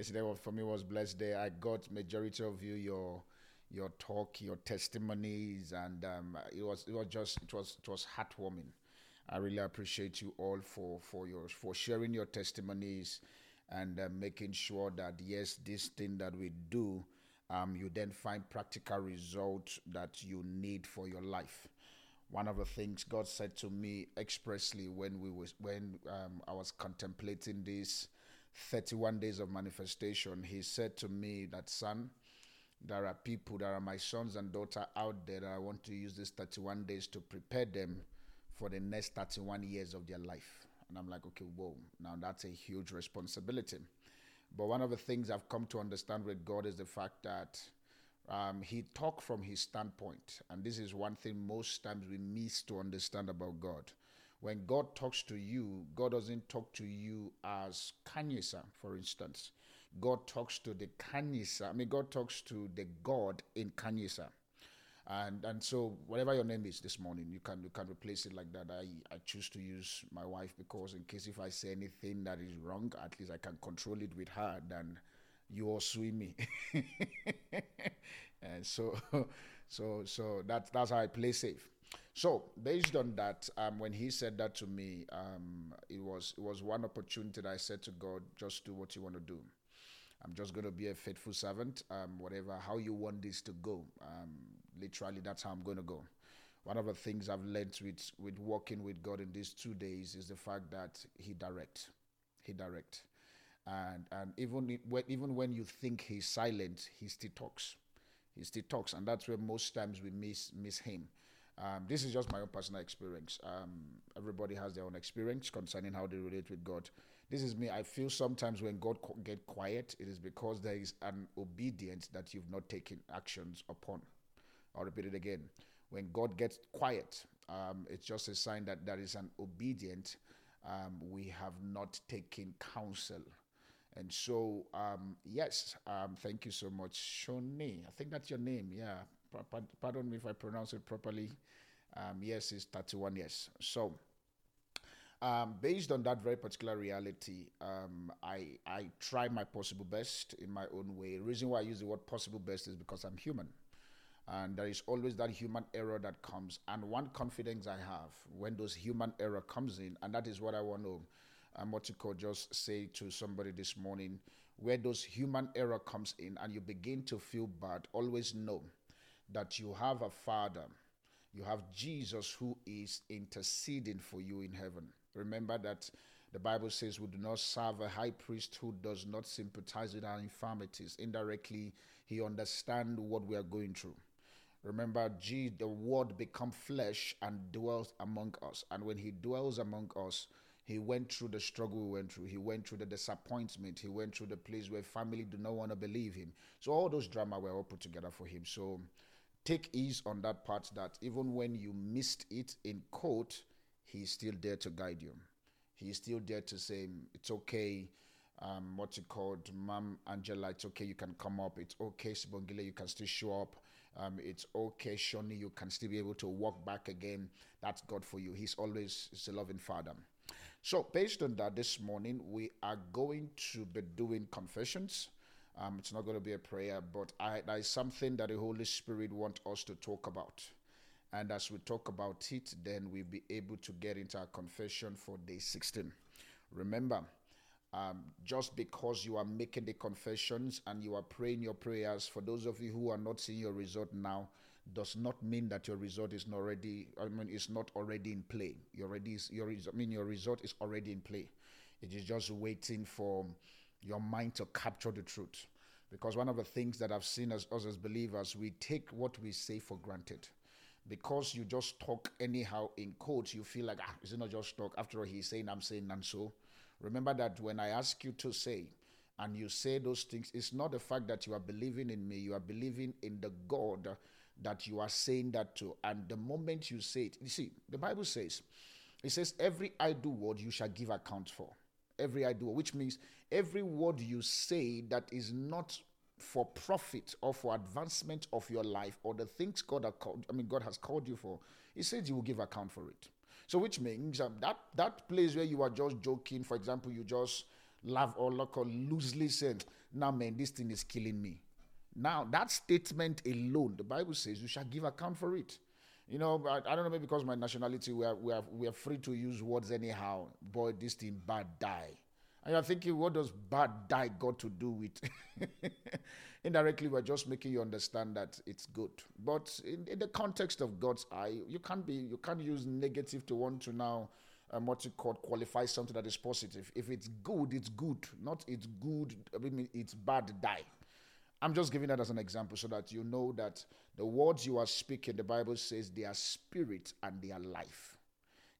Yesterday for me was blessed day. I got majority of you your your talk, your testimonies, and um, it was it was just it was it was heartwarming. I really appreciate you all for for your for sharing your testimonies and uh, making sure that yes, this thing that we do, um, you then find practical results that you need for your life. One of the things God said to me expressly when we was when um, I was contemplating this 31 days of manifestation, He said to me that son, there are people, there are my sons and daughter out there that I want to use these 31 days to prepare them for the next 31 years of their life. And I'm like, okay, whoa, now that's a huge responsibility. But one of the things I've come to understand with God is the fact that um, He talked from His standpoint. And this is one thing most times we miss to understand about God. When God talks to you, God doesn't talk to you as Kanyesa, for instance. God talks to the Kanyesa. I mean, God talks to the God in Kanyesa and and so whatever your name is this morning you can you can replace it like that i i choose to use my wife because in case if i say anything that is wrong at least i can control it with her than you all sue me and so so so that's that's how i play safe so based on that um, when he said that to me um, it was it was one opportunity that i said to god just do what you want to do I'm just going to be a faithful servant, um, whatever, how you want this to go. Um, literally, that's how I'm going to go. One of the things I've learned with, with walking with God in these two days is the fact that He directs. He directs. And, and even, even when you think He's silent, He still talks. He still talks. And that's where most times we miss, miss Him. Um, this is just my own personal experience. Um, everybody has their own experience concerning how they relate with God. This is me. I feel sometimes when God get quiet, it is because there is an obedience that you've not taken actions upon. I'll repeat it again. When God gets quiet, um, it's just a sign that there is an obedient. Um, we have not taken counsel. And so, um, yes, um, thank you so much, Shoni. I think that's your name. Yeah. Pardon me if I pronounce it properly. Um, yes, it's 31 years. So, um, based on that very particular reality, um, I I try my possible best in my own way. The reason why I use the word possible best is because I'm human, and there is always that human error that comes. And one confidence I have when those human error comes in, and that is what I want to, um, what you call just say to somebody this morning, where those human error comes in, and you begin to feel bad. Always know that you have a Father. You have Jesus who is interceding for you in heaven Remember that the Bible says we do not serve a high priest who does not sympathize with our infirmities. Indirectly, he understands what we are going through. Remember, G, the word become flesh and dwells among us. And when he dwells among us, he went through the struggle we went through. He went through the disappointment. He went through the place where family do not want to believe him. So all those drama were all put together for him. So take ease on that part that even when you missed it in court, He's still there to guide you. He's still there to say, it's okay. Um, what you called Mom Angela, it's okay, you can come up. It's okay, Sibongile, you can still show up. Um, it's okay, Shoni, you can still be able to walk back again. That's God for you. He's always he's a loving Father. So, based on that, this morning we are going to be doing confessions. Um, it's not going to be a prayer, but I, there is something that the Holy Spirit wants us to talk about. And as we talk about it, then we'll be able to get into our confession for day 16. Remember, um, just because you are making the confessions and you are praying your prayers, for those of you who are not seeing your result now, does not mean that your result is not already. I mean, it's not already in play. You already, your, I mean, your result is already in play. It is just waiting for your mind to capture the truth. Because one of the things that I've seen as us as believers, we take what we say for granted because you just talk anyhow in quotes, you feel like, ah, is it not just talk? After all, he's saying, I'm saying, and so. Remember that when I ask you to say, and you say those things, it's not the fact that you are believing in me, you are believing in the God that you are saying that to. And the moment you say it, you see, the Bible says, it says, every idle word you shall give account for. Every word, which means every word you say that is not for profit or for advancement of your life or the things God called, I mean God has called you for, He says you will give account for it. So which means um, that that place where you are just joking, for example, you just laugh or look or loosely saying, now man, this thing is killing me. Now, that statement alone, the Bible says you shall give account for it. You know, I, I don't know, maybe because my nationality, we are, we, are, we are free to use words anyhow. Boy, this thing bad die. And you're thinking, what does bad die got to do with? Indirectly, we're just making you understand that it's good. But in, in, the context of God's eye, you can't be, you can't use negative to want to now, um, what you call qualify something that is positive. If it's good, it's good. Not it's good. I mean, it's bad. Die. I'm just giving that as an example so that you know that the words you are speaking, the Bible says they are spirit and they are life.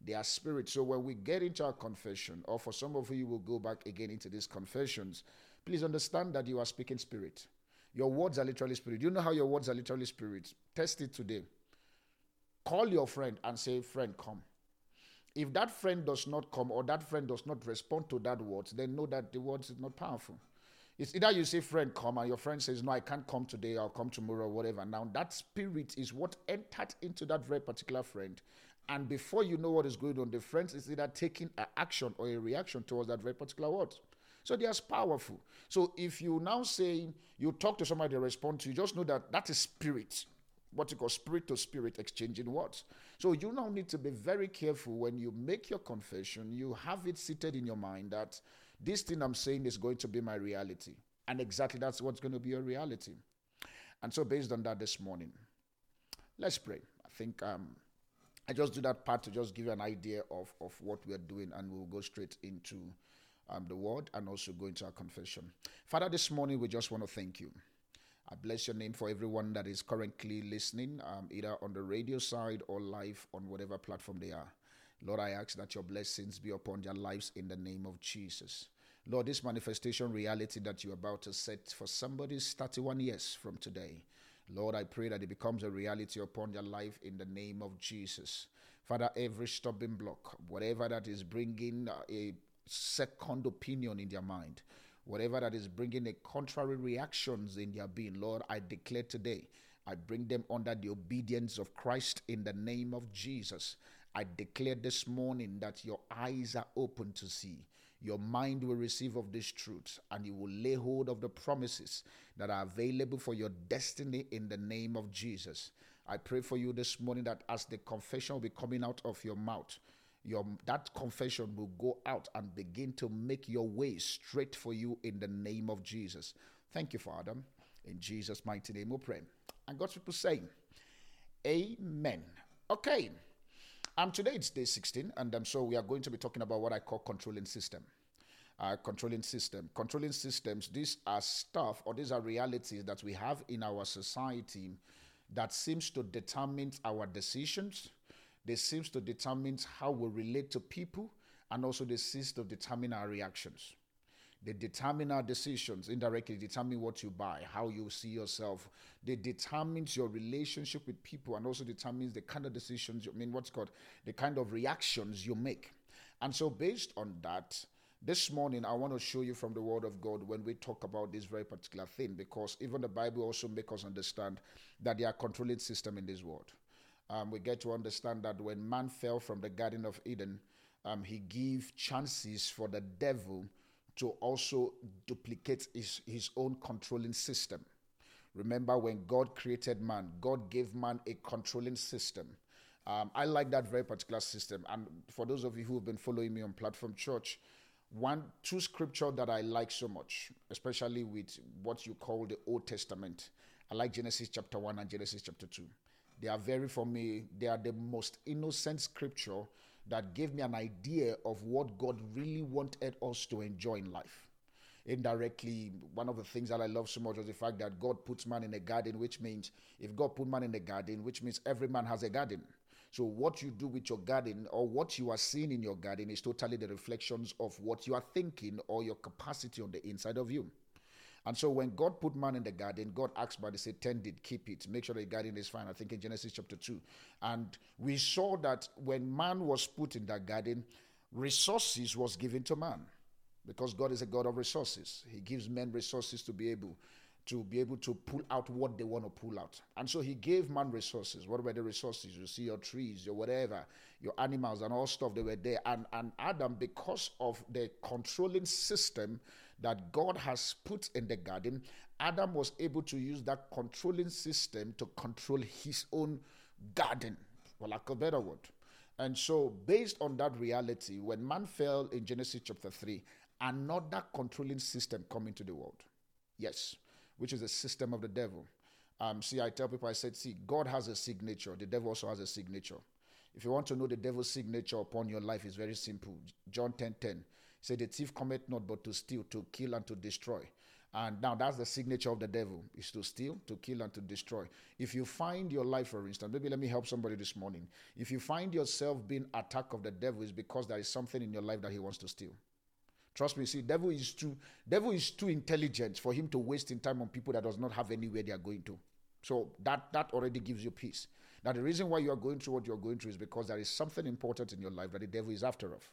They are spirit. So when we get into our confession, or for some of you will go back again into these confessions, please understand that you are speaking spirit. Your words are literally spirit. You know how your words are literally spirit? Test it today. Call your friend and say, Friend, come. If that friend does not come or that friend does not respond to that word, then know that the words is not powerful. It's either you say, friend, come, and your friend says, no, I can't come today, I'll come tomorrow, or whatever. Now, that spirit is what entered into that very particular friend. And before you know what is going on, the friend is either taking an action or a reaction towards that very particular word. So they are powerful. So if you now say you talk to somebody, they respond to you, just know that that is spirit, what you call spirit to spirit exchanging words. So you now need to be very careful when you make your confession. You have it seated in your mind that this thing I'm saying is going to be my reality. And exactly that's what's going to be your reality. And so, based on that this morning, let's pray. I think um, I just do that part to just give you an idea of, of what we're doing, and we'll go straight into um, the word and also go into our confession. Father, this morning we just want to thank you. I bless your name for everyone that is currently listening, um, either on the radio side or live on whatever platform they are. Lord, I ask that your blessings be upon their lives in the name of Jesus. Lord, this manifestation reality that you're about to set for somebody's 31 years from today, Lord, I pray that it becomes a reality upon their life in the name of Jesus. Father, every stopping block, whatever that is bringing a second opinion in their mind, whatever that is bringing a contrary reactions in their being, Lord, I declare today, I bring them under the obedience of Christ in the name of Jesus. I declare this morning that your eyes are open to see. Your mind will receive of this truth and you will lay hold of the promises that are available for your destiny in the name of Jesus. I pray for you this morning that as the confession will be coming out of your mouth, your that confession will go out and begin to make your way straight for you in the name of Jesus. Thank you, Father. In Jesus' mighty name we pray. And God's people say, Amen. Okay. Today it's day 16, and um, so we are going to be talking about what I call controlling system. Uh, controlling system. Controlling systems, these are stuff or these are realities that we have in our society that seems to determine our decisions. They seems to determine how we relate to people, and also they seems to determine our reactions. They determine our decisions, indirectly determine what you buy, how you see yourself. They determines your relationship with people and also determines the kind of decisions, I mean, what's called the kind of reactions you make. And so, based on that, this morning I want to show you from the Word of God when we talk about this very particular thing, because even the Bible also makes us understand that there are controlling system in this world. Um, we get to understand that when man fell from the Garden of Eden, um, he gave chances for the devil to also duplicate his, his own controlling system. Remember, when God created man, God gave man a controlling system. Um, I like that very particular system. And for those of you who have been following me on Platform Church, one, two scripture that I like so much, especially with what you call the Old Testament. I like Genesis chapter 1 and Genesis chapter 2. They are very, for me, they are the most innocent scripture that gave me an idea of what God really wanted us to enjoy in life. Indirectly, one of the things that I love so much was the fact that God puts man in a garden, which means if God put man in a garden, which means every man has a garden. So, what you do with your garden or what you are seeing in your garden is totally the reflections of what you are thinking or your capacity on the inside of you. And so when God put man in the garden, God asked by the say, tend it, keep it, make sure the garden is fine. I think in Genesis chapter 2. And we saw that when man was put in that garden, resources was given to man. Because God is a God of resources. He gives men resources to be able to be able to pull out what they want to pull out. And so he gave man resources. What were the resources? You see your trees, your whatever, your animals and all stuff they were there. And and Adam, because of the controlling system that God has put in the garden, Adam was able to use that controlling system to control his own garden, for lack of a better word. And so, based on that reality, when man fell in Genesis chapter 3, another controlling system come into the world. Yes, which is the system of the devil. Um, see, I tell people, I said, see, God has a signature. The devil also has a signature. If you want to know the devil's signature upon your life, it's very simple. John 10 10 said, The thief cometh not but to steal, to kill, and to destroy. And now that's the signature of the devil is to steal, to kill, and to destroy. If you find your life, for instance, maybe let me help somebody this morning. If you find yourself being attacked of the devil, it's because there is something in your life that he wants to steal. Trust me, see, devil is too devil is too intelligent for him to waste in time on people that does not have anywhere they are going to. So that that already gives you peace. Now the reason why you are going through what you are going through is because there is something important in your life that the devil is after of.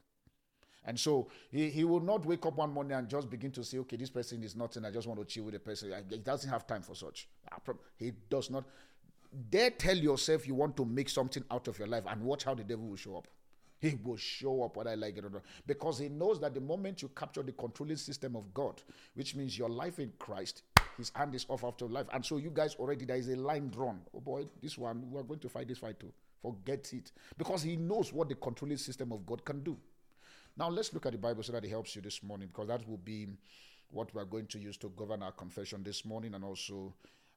And so he, he will not wake up one morning and just begin to say, okay, this person is nothing. I just want to chill with the person. He doesn't have time for such. He does not. Dare tell yourself you want to make something out of your life and watch how the devil will show up. He will show up whether I like it or not. Because he knows that the moment you capture the controlling system of God, which means your life in Christ, his hand is off after life. And so you guys already, there is a line drawn. Oh boy, this one, we are going to fight this fight too. Forget it. Because he knows what the controlling system of God can do. Now let's look at the Bible so that it helps you this morning, because that will be what we're going to use to govern our confession this morning. And also,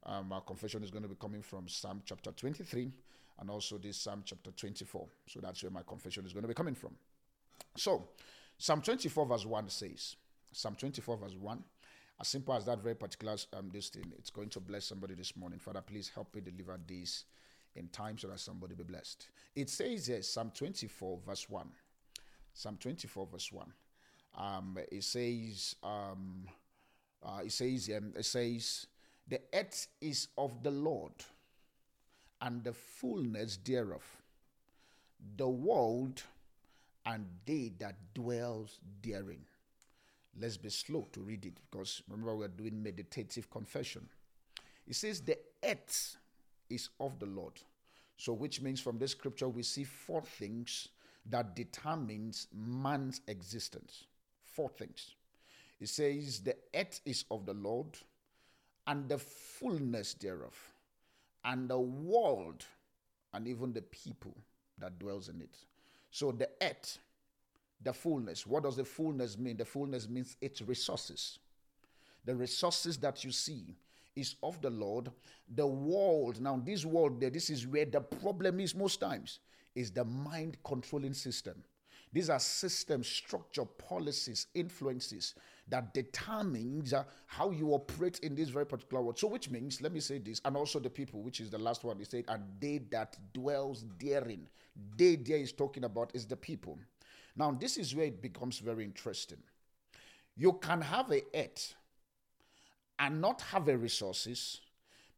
um, our confession is going to be coming from Psalm chapter 23 and also this Psalm chapter 24. So that's where my confession is going to be coming from. So, Psalm 24, verse 1 says, Psalm 24, verse 1, as simple as that very particular um, this thing, it's going to bless somebody this morning. Father, please help me deliver this in time so that somebody be blessed. It says here, Psalm 24, verse 1. Psalm 24, verse 1. Um, it says, um, uh, it says, um, it says, the earth is of the Lord and the fullness thereof, the world and they that dwells therein. Let's be slow to read it because remember we're doing meditative confession. It says the earth is of the Lord. So which means from this scripture we see four things that determines man's existence. Four things. It says the earth is of the Lord and the fullness thereof and the world and even the people that dwells in it. So the earth, the fullness. What does the fullness mean? The fullness means its resources. The resources that you see is of the Lord. The world, now this world, this is where the problem is most times, is the mind controlling system. These are systems, structure, policies, influences that determines uh, how you operate in this very particular world. So, which means, let me say this, and also the people, which is the last one, he said, and they that dwells therein. They there is talking about is the people. Now, this is where it becomes very interesting. You can have a earth and not have a resources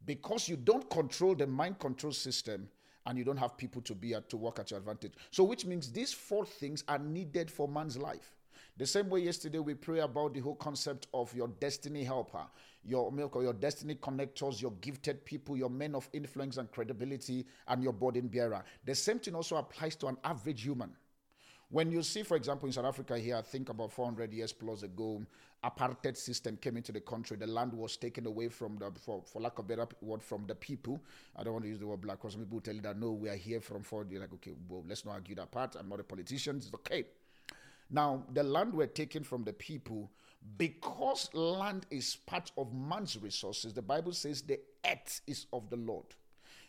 because you don't control the mind control system and you don't have people to be at to work at your advantage. So, which means these four things are needed for man's life. The same way yesterday we pray about the whole concept of your destiny helper, your milk or your destiny connectors, your gifted people, your men of influence and credibility, and your burden bearer. The same thing also applies to an average human. When you see, for example, in South Africa here, I think about 400 years plus ago, apartheid system came into the country. The land was taken away from the, for, for lack of better word, from the people. I don't want to use the word black because some people tell you that, no, we are here from 400. You're like, okay, well, let's not argue that part. I'm not a politician. It's okay. Now, the land were taken from the people because land is part of man's resources. The Bible says the earth is of the Lord.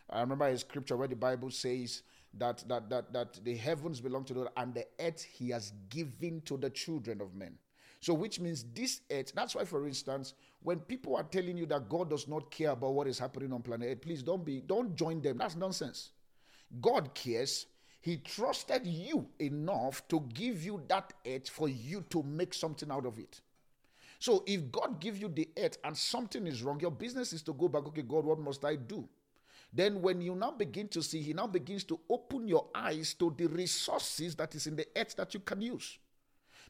I remember a scripture where the Bible says that that that that the heavens belong to the Lord and the earth he has given to the children of men. So, which means this earth, that's why, for instance, when people are telling you that God does not care about what is happening on planet Earth, please don't be, don't join them. That's nonsense. God cares. He trusted you enough to give you that earth for you to make something out of it. So if God give you the earth and something is wrong, your business is to go back, okay, God, what must I do? Then when you now begin to see, he now begins to open your eyes to the resources that is in the earth that you can use.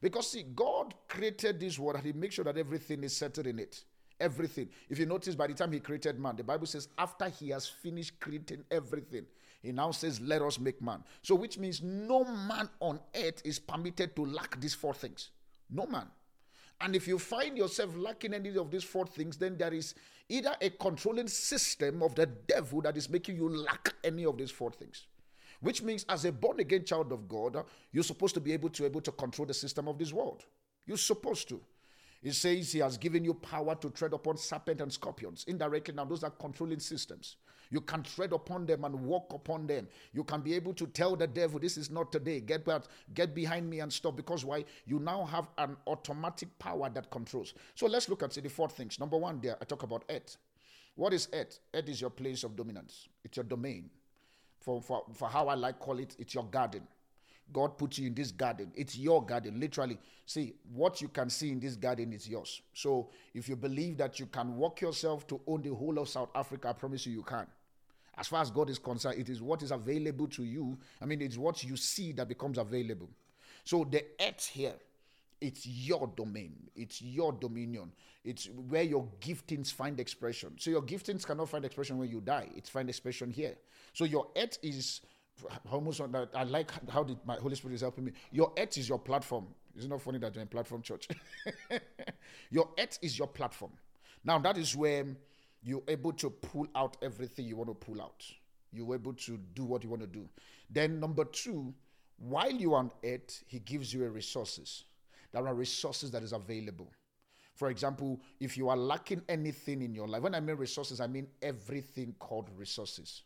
Because see, God created this world and He makes sure that everything is settled in it. everything. If you notice, by the time he created man, the Bible says, after he has finished creating everything, he now says, Let us make man. So, which means no man on earth is permitted to lack these four things. No man. And if you find yourself lacking any of these four things, then there is either a controlling system of the devil that is making you lack any of these four things. Which means, as a born again child of God, you're supposed to be able to able to control the system of this world. You're supposed to. It says he has given you power to tread upon serpent and scorpions. Indirectly, now those are controlling systems. You can tread upon them and walk upon them. You can be able to tell the devil, "This is not today. Get back, get behind me and stop." Because why? You now have an automatic power that controls. So let's look at the four things. Number one, there I talk about earth. What is earth? Earth is your place of dominance. It's your domain. For, for, for how I like call it, it's your garden. God put you in this garden. It's your garden, literally. See, what you can see in this garden is yours. So if you believe that you can walk yourself to own the whole of South Africa, I promise you, you can. As far as God is concerned, it is what is available to you. I mean, it's what you see that becomes available. So the earth here, it's your domain, it's your dominion, it's where your giftings find expression. So your giftings cannot find expression when you die, it's find expression here. So your earth is almost. I like how the, my Holy Spirit is helping me. Your earth is your platform. It funny that you're in platform church. your earth is your platform. Now that is where you're able to pull out everything you want to pull out. You're able to do what you want to do. Then number two, while you're on earth, He gives you a resources. There are resources that is available. For example, if you are lacking anything in your life, when I mean resources, I mean everything called resources.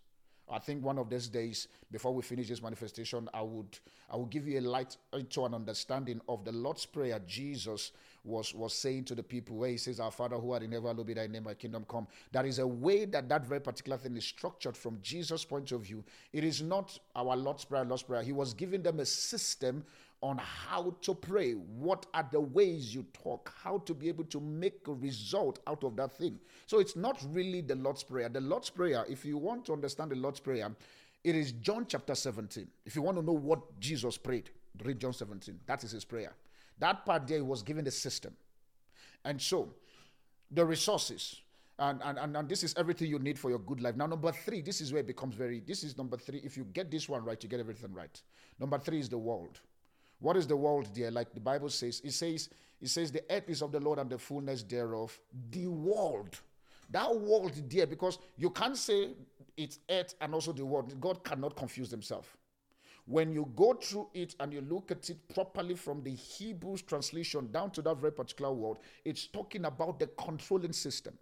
I think one of these days, before we finish this manifestation, I would I will give you a light into an understanding of the Lord's Prayer Jesus was was saying to the people where he says, Our Father who art in heaven, hallowed be thy name, thy kingdom come. That is a way that that very particular thing is structured from Jesus' point of view. It is not our Lord's Prayer, Lord's Prayer. He was giving them a system on how to pray. What are the ways you talk? How to be able to make a result out of that thing. So it's not really the Lord's Prayer. The Lord's Prayer, if you want to understand the Lord's Prayer, it is John chapter 17. If you want to know what Jesus prayed, read John 17. That is his prayer. That part there was given the system. And so, the resources, and, and, and, this is everything you need for your good life. Now, number three, this is where it becomes very, this is number three. If you get this one right, you get everything right. Number three is the world. What is the world there? Like the Bible says, it says, it says the earth is of the Lord and the fullness thereof. The world. That world there, because you can't say it's earth and also the world. God cannot confuse himself. When you go through it and you look at it properly from the Hebrews translation down to that very particular word, it's talking about the controlling system.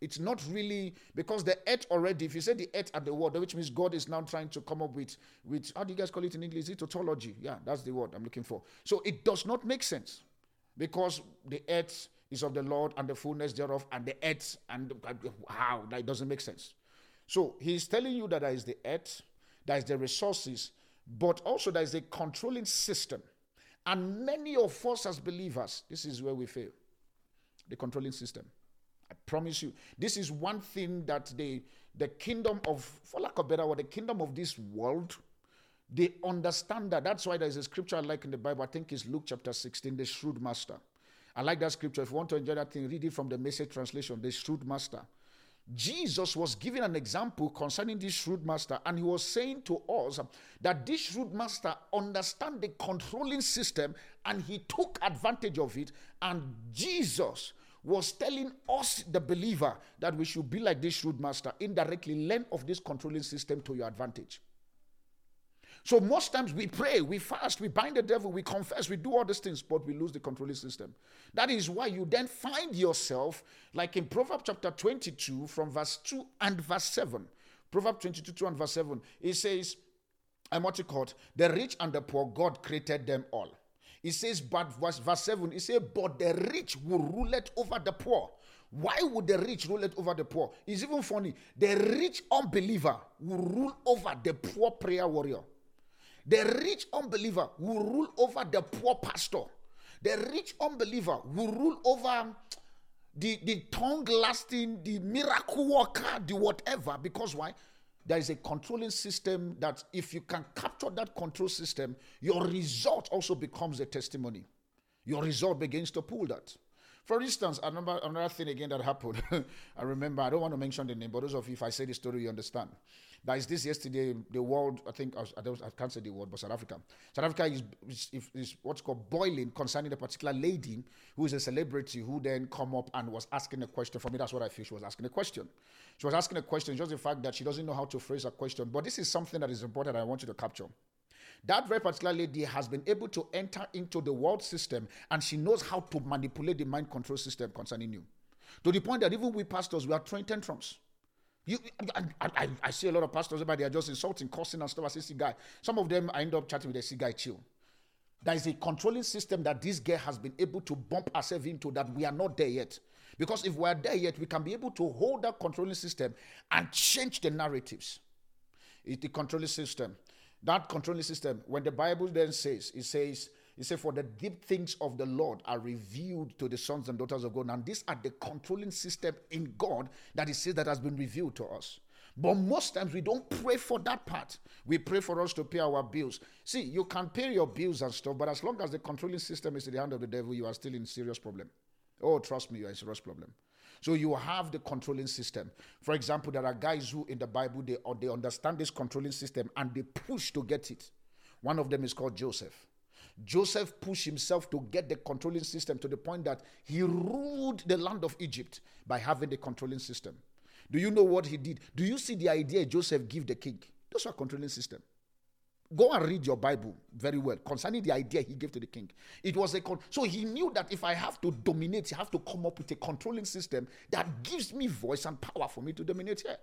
It's not really because the earth already, if you say the earth and the word, which means God is now trying to come up with, with how do you guys call it in English? Is it tautology? Yeah, that's the word I'm looking for. So it does not make sense because the earth is of the Lord and the fullness thereof, and the earth and how that doesn't make sense. So he's telling you that there is the earth, there is the resources, but also there is a controlling system. And many of us as believers, this is where we fail the controlling system. I promise you. This is one thing that the, the kingdom of, for lack of better word, the kingdom of this world, they understand that. That's why there's a scripture I like in the Bible. I think it's Luke chapter 16, the shrewd master. I like that scripture. If you want to enjoy that thing, read it from the message translation, the shrewd master. Jesus was giving an example concerning this shrewd master, and he was saying to us that this shrewd master understand the controlling system and he took advantage of it. And Jesus was telling us, the believer, that we should be like this shrewd master, indirectly learn of this controlling system to your advantage. So most times we pray, we fast, we bind the devil, we confess, we do all these things, but we lose the controlling system. That is why you then find yourself, like in Proverbs chapter 22, from verse 2 and verse 7. Proverbs 22, 2 and verse 7, it says, I'm what you call the rich and the poor, God created them all. He says, but verse, verse 7, he says, but the rich will rule it over the poor. Why would the rich rule it over the poor? It's even funny. The rich unbeliever will rule over the poor prayer warrior. The rich unbeliever will rule over the poor pastor. The rich unbeliever will rule over the, the tongue lasting, the miracle worker, the whatever. Because why? There is a controlling system that if you can capture that control system, your result also becomes a testimony. Your result begins to pull that. For instance, another, another thing again that happened, I remember, I don't want to mention the name, but those of you, if I say the story, you understand. There is this yesterday, the world, I think, I, don't, I can't say the word, but South Africa. South Africa is, is, is, what's called boiling concerning a particular lady who is a celebrity who then come up and was asking a question. For me, that's what I feel she was asking a question. She was asking a question, just the fact that she doesn't know how to phrase a question. But this is something that is important I want you to capture. That very particular lady has been able to enter into the world system and she knows how to manipulate the mind control system concerning you. To the point that even we pastors, we are throwing tantrums. You, I, I, I, see a lot of pastors, but they are just insulting, cursing, and stuff. I see, guy. Some of them, I end up chatting with a see, guy, chill. There is a controlling system that this girl has been able to bump herself into that we are not there yet. Because if we are there yet, we can be able to hold that controlling system and change the narratives. It's the controlling system. That controlling system, when the Bible then says, it says, it says, For the deep things of the Lord are revealed to the sons and daughters of God. And these are the controlling system in God that it says that has been revealed to us. But most times we don't pray for that part. We pray for us to pay our bills. See, you can pay your bills and stuff, but as long as the controlling system is in the hand of the devil, you are still in serious problem. Oh, trust me, you are in serious problem. So you have the controlling system. For example, there are guys who in the Bible they, uh, they understand this controlling system and they push to get it. One of them is called Joseph. Joseph pushed himself to get the controlling system to the point that he ruled the land of Egypt by having the controlling system. Do you know what he did? Do you see the idea Joseph gave the king? Those are controlling system. Go and read your Bible very well concerning the idea he gave to the king. It was a con- so he knew that if I have to dominate, I have to come up with a controlling system that gives me voice and power for me to dominate here.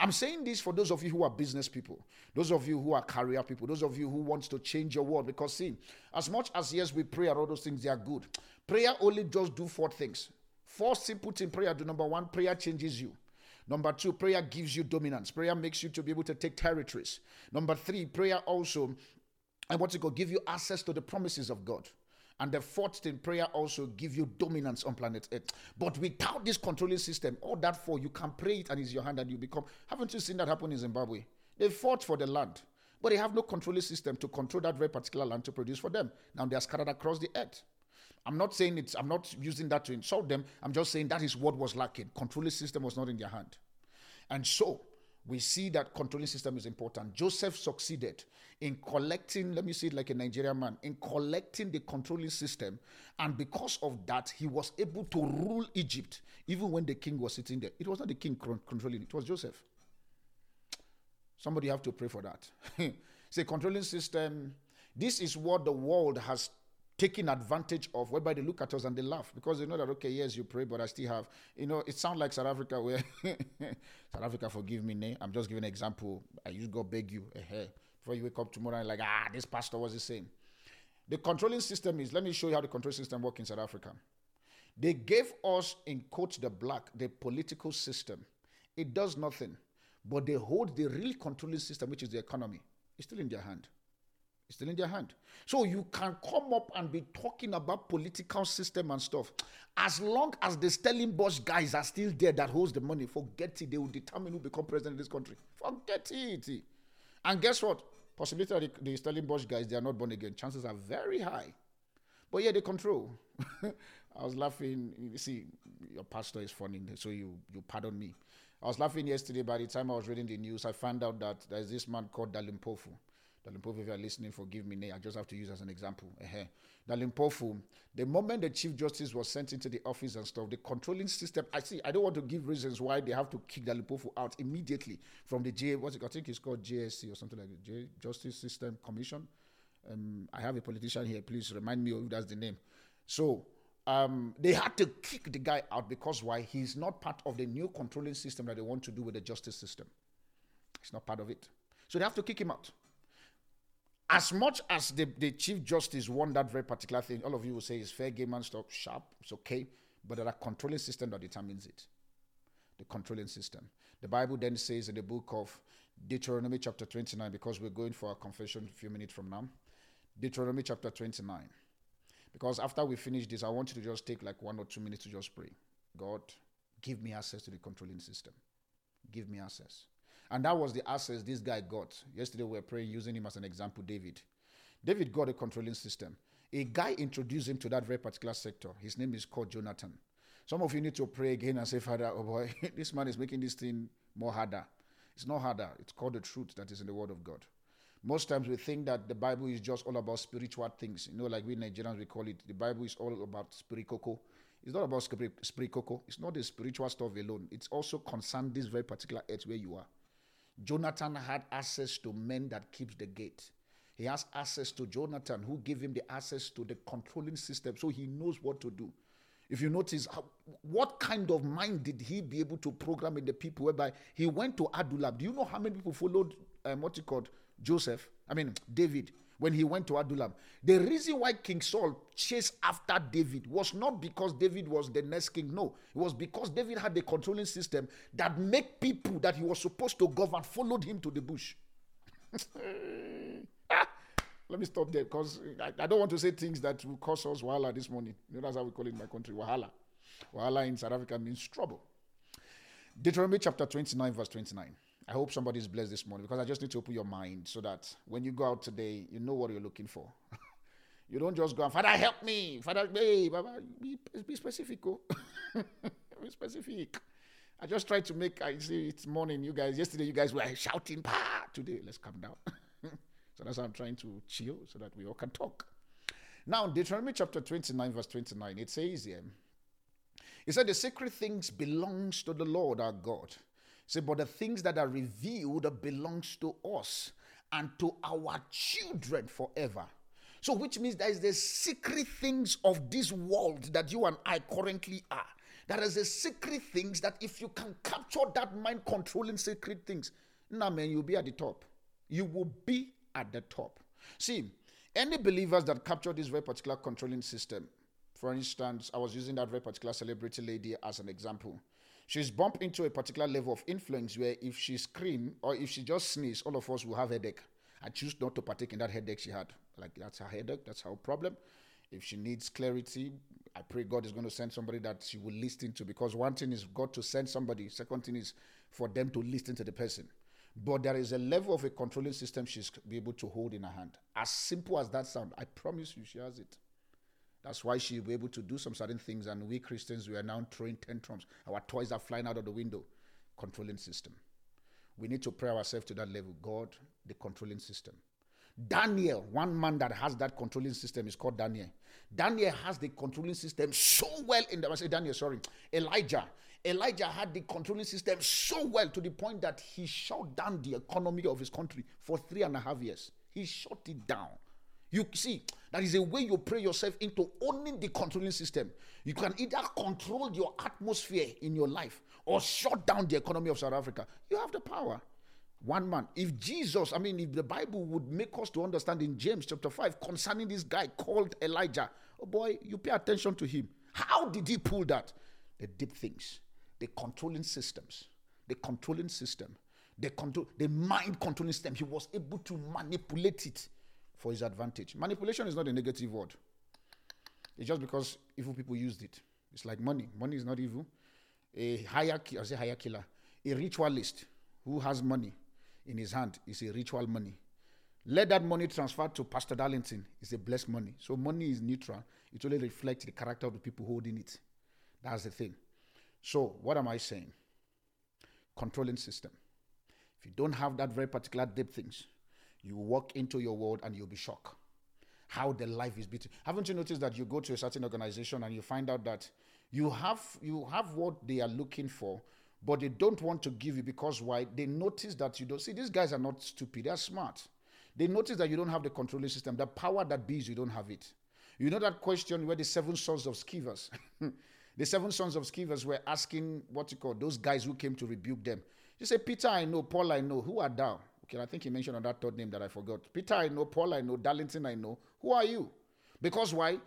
I'm saying this for those of you who are business people, those of you who are career people, those of you who want to change your world. Because see, as much as yes, we pray and all those things, they are good. Prayer only just do four things. Four simple things prayer do. Number one, prayer changes you. Number two, prayer gives you dominance. Prayer makes you to be able to take territories. Number three, prayer also, I want to go give you access to the promises of God. And the fourth thing, prayer also give you dominance on planet Earth. But without this controlling system, all that for you can pray it and it's your hand and you become. Haven't you seen that happen in Zimbabwe? They fought for the land, but they have no controlling system to control that very particular land to produce for them. Now they are scattered across the earth. I'm not saying it's, I'm not using that to insult them. I'm just saying that is what was lacking. Controlling system was not in their hand. And so we see that controlling system is important. Joseph succeeded in collecting, let me say it like a Nigerian man, in collecting the controlling system. And because of that, he was able to rule Egypt even when the king was sitting there. It was not the king controlling, it was Joseph. Somebody have to pray for that. Say, controlling system. This is what the world has taking advantage of, whereby they look at us and they laugh because they know that, okay, yes, you pray, but I still have, you know, it sounds like South Africa where, South Africa, forgive me, nay, I'm just giving an example. I used to beg you, eh, before you wake up tomorrow and like, ah, this pastor was the same. The controlling system is, let me show you how the control system works in South Africa. They gave us, in quotes, the black, the political system. It does nothing, but they hold the real controlling system, which is the economy. It's still in their hand. It's still in their hand. So you can come up and be talking about political system and stuff. As long as the Stellenbosch guys are still there that holds the money, forget it. They will determine who become president of this country. Forget it. And guess what? Possibility that the, the Stellenbosch guys, they are not born again. Chances are very high. But yeah, they control. I was laughing. You see, your pastor is funny, so you, you pardon me. I was laughing yesterday by the time I was reading the news. I found out that there's this man called Dali Dali Mpofu, if you are listening, forgive me. Nay, I just have to use as an example. Uh-huh. Dali Mpofu, the moment the Chief Justice was sent into the office and stuff, the controlling system, I see, I don't want to give reasons why they have to kick Dali Mpofu out immediately from the J, what's it, I think it's called JSC or something like that, J, Justice System Commission. Um, I have a politician here, please remind me if that's the name. So, um, they had to kick the guy out because why? He's not part of the new controlling system that they want to do with the justice system. He's not part of it. So they have to kick him out as much as the, the Chief Justice won that very particular thing, all of you will say it's fair game and stuff, sharp, it's okay, but there are controlling system that determines it. The controlling system. The Bible then says in the book of Deuteronomy chapter 29, because we're going for a confession a few minutes from now. Deuteronomy chapter 29. Because after we finish this, I want you to just take like one or two minutes to just pray. God, give me access to the controlling system. Give me access. And that was the access this guy got. Yesterday we were praying using him as an example, David. David got a controlling system. A guy introduced him to that very particular sector. His name is called Jonathan. Some of you need to pray again and say, Father, oh boy, this man is making this thing more harder. It's not harder. It's called the truth that is in the Word of God. Most times we think that the Bible is just all about spiritual things. You know, like we Nigerians, we call it the Bible is all about spirit cocoa. It's not about spirit, cocoa. It's not the spiritual stuff alone. It's also concerned this very particular earth where you are. Jonathan had access to men that keeps the gate. He has access to Jonathan, who gave him the access to the controlling system, so he knows what to do. If you notice, what kind of mind did he be able to program in the people whereby he went to Adullam? Do you know how many people followed um, what he called Joseph? I mean, David, when he went to Adullam. The reason why King Saul chased after David was not because David was the next king. No, it was because David had the controlling system that made people that he was supposed to govern followed him to the bush. Ah, let me stop there because I, I, don't want to say things that will cause us wahala this morning. You know, that's how we call it in my country, wahala. Wahala in South Africa means trouble. Deuteronomy chapter 29, verse 29. I hope somebody's blessed this morning because I just need to open your mind so that when you go out today, you know what you're looking for. you don't just go Father, help me. Father, hey, Baba, be, be specific. Oh. be specific. I just try to make, I see it's morning. You guys, yesterday, you guys were shouting, pa. Today, let's calm down. So that's how I'm trying to chill so that we all can talk. Now, Deuteronomy chapter 29, verse 29, it says here, it said, The secret things belongs to the Lord our God. Say, but the things that are revealed belongs to us and to our children forever. So, which means there is the secret things of this world that you and I currently are. There is the secret things that if you can capture that mind controlling secret things, now nah, man, you'll be at the top. You will be at the top. See, any believers that capture this very particular controlling system, for instance, I was using that very particular celebrity lady as an example. She's bumped into a particular level of influence where if she scream or if she just sneeze, all of us will have headache. I choose not to partake in that headache she had. Like that's her headache, that's her problem. If she needs clarity, I pray God is going to send somebody that she will listen to because one thing is God to send somebody, second thing is for them to listen to the person. But there is a level of a controlling system she's be able to hold in her hand. As simple as that sound, I promise you she has it. That's why she'll be able to do some certain things, and we Christians we are now throwing tantrums. Our toys are flying out of the window. Controlling system. We need to pray ourselves to that level. God, the controlling system. Daniel, one man that has that controlling system is called Daniel. Daniel has the controlling system so well in the I say Daniel, sorry, Elijah. Elijah had the controlling system so well to the point that he shut down the economy of his country for three and a half years. He shut it down. You see, that is a way you pray yourself into owning the controlling system. You can either control your atmosphere in your life or shut down the economy of South Africa. You have the power. One man. If Jesus, I mean, if the Bible would make us to understand in James chapter 5 concerning this guy called Elijah, oh boy, you pay attention to him. How did he pull that? The deep things the controlling systems, the controlling system, the control, the mind controlling system. He was able to manipulate it for his advantage. Manipulation is not a negative word. It's just because evil people used it. It's like money. Money is not evil. A hierarchy, I say higher killer, a ritualist who has money in his hand is a ritual money. Let that money transfer to Pastor Darlington. It's a blessed money. So money is neutral. It only reflects the character of the people holding it. That's the thing. So, what am I saying? Controlling system. If you don't have that very particular deep things, you walk into your world and you'll be shocked how the life is beaten. Haven't you noticed that you go to a certain organization and you find out that you have you have what they are looking for, but they don't want to give you because why? They notice that you don't see these guys are not stupid, they are smart. They notice that you don't have the controlling system, the power that bees, you don't have it. You know that question where the seven sons of Scevas The seven sons of Scevas were asking what you call those guys who came to rebuke them. You say, Peter, I know, Paul, I know. Who are thou? Okay, I think he mentioned on that third name that I forgot. Peter, I know, Paul, I know, Darlington, I know. Who are you? Because why?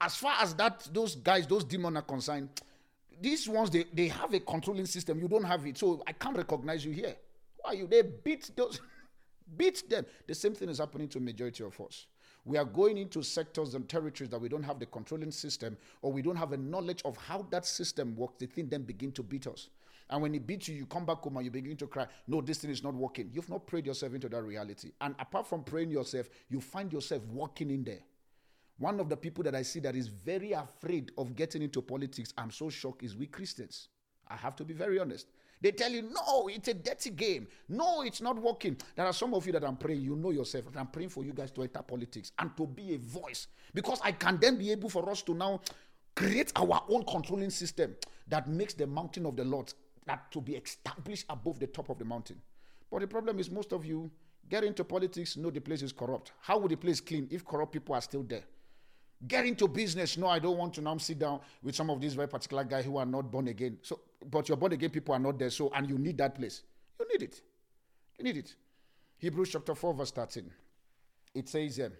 As far as that, those guys, those demons are concerned, these ones they, they have a controlling system. You don't have it. So I can't recognize you here. Who are you? They beat those beat them. The same thing is happening to majority of us. We are going into sectors and territories that we don't have the controlling system or we don't have a knowledge of how that system works. The thing then begin to beat us. And when it beats you, you come back home and you begin to cry, no, this thing is not working. You've not prayed yourself into that reality. And apart from praying yourself, you find yourself walking in there. One of the people that I see that is very afraid of getting into politics, I'm so shocked, is we Christians. I have to be very honest. They tell you, no, it's a dirty game. No, it's not working. There are some of you that I'm praying, you know yourself, I'm praying for you guys to enter politics and to be a voice. Because I can then be able for us to now create our own controlling system that makes the mountain of the Lord that to be established above the top of the mountain. But the problem is most of you get into politics, know the place is corrupt. How would the place clean if corrupt people are still there? Get into business. No, I don't want to now sit down with some of these very particular guys who are not born again. So, but your born again people are not there. So, and you need that place. You need it. You need it. Hebrews chapter 4, verse 13. It says, um,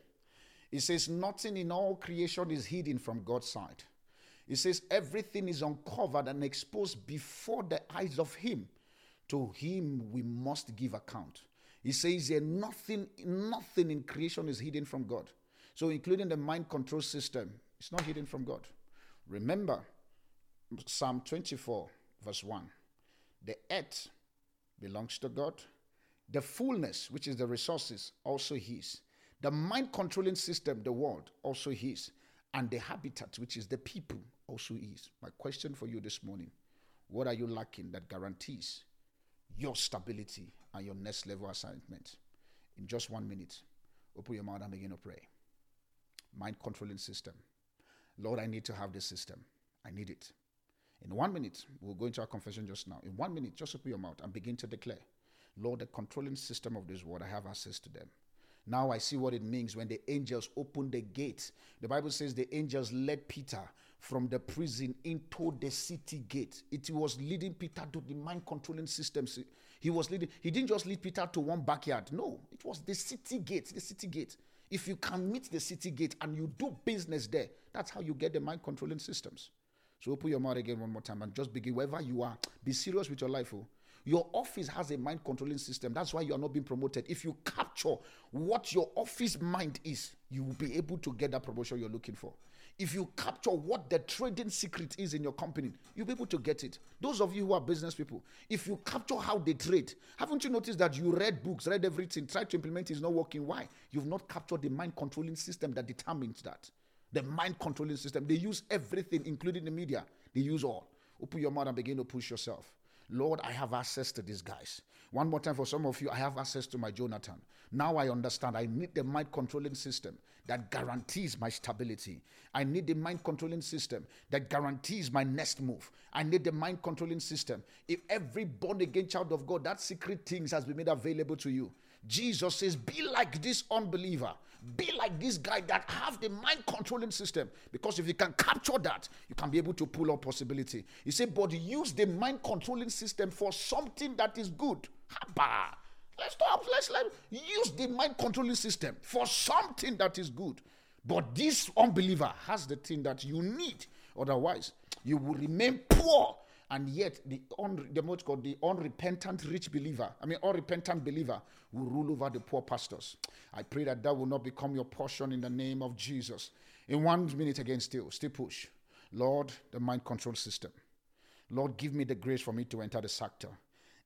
it says, nothing in all creation is hidden from God's sight. It says, everything is uncovered and exposed before the eyes of Him. To Him we must give account. He says here, nothing, nothing in creation is hidden from God. So, including the mind control system, it's not hidden from God. Remember Psalm 24, verse 1. The earth belongs to God. The fullness, which is the resources, also His. The mind controlling system, the world, also His. And the habitat, which is the people, also is. My question for you this morning what are you lacking that guarantees your stability and your next level assignment? In just one minute, open your mouth and begin to pray mind controlling system. Lord, I need to have this system. I need it. In one minute, we'll go into our confession just now. In one minute, just open your mouth and begin to declare, Lord, the controlling system of this world, I have access to them. Now I see what it means when the angels opened the gate. The Bible says the angels led Peter from the prison into the city gate. It was leading Peter to the mind controlling systems. He was leading, he didn't just lead Peter to one backyard. No, it was the city gate, the city gate. If you can meet the city gate and you do business there, that's how you get the mind controlling systems. So open your mouth again one more time and just begin wherever you are. Be serious with your life. Oh. Your office has a mind controlling system. That's why you are not being promoted. If you capture what your office mind is, you will be able to get that promotion you're looking for. If you capture what the trading secret is in your company, you'll be able to get it. Those of you who are business people, if you capture how they trade, haven't you noticed that you read books, read everything, tried to implement it, is not working? Why? You've not captured the mind controlling system that determines that. The mind controlling system. They use everything, including the media. They use all. Open your mouth and begin to push yourself. Lord, I have access to these guys. One more time for some of you, I have access to my Jonathan. Now I understand. I need the mind controlling system that guarantees my stability. I need the mind controlling system that guarantees my next move. I need the mind controlling system. If every born again child of God, that secret things has been made available to you. Jesus says, Be like this unbeliever. Be like this guy that have the mind controlling system. Because if you can capture that, you can be able to pull up possibility. You said, but use the mind controlling system for something that is good. Haba. Let's stop. Let's let use the mind controlling system for something that is good. But this unbeliever has the thing that you need. Otherwise, you will remain poor and yet the un, the called the unrepentant rich believer, I mean unrepentant believer, will rule over the poor pastors. I pray that that will not become your portion in the name of Jesus. In one minute again, still, still push. Lord, the mind control system. Lord, give me the grace for me to enter the sector.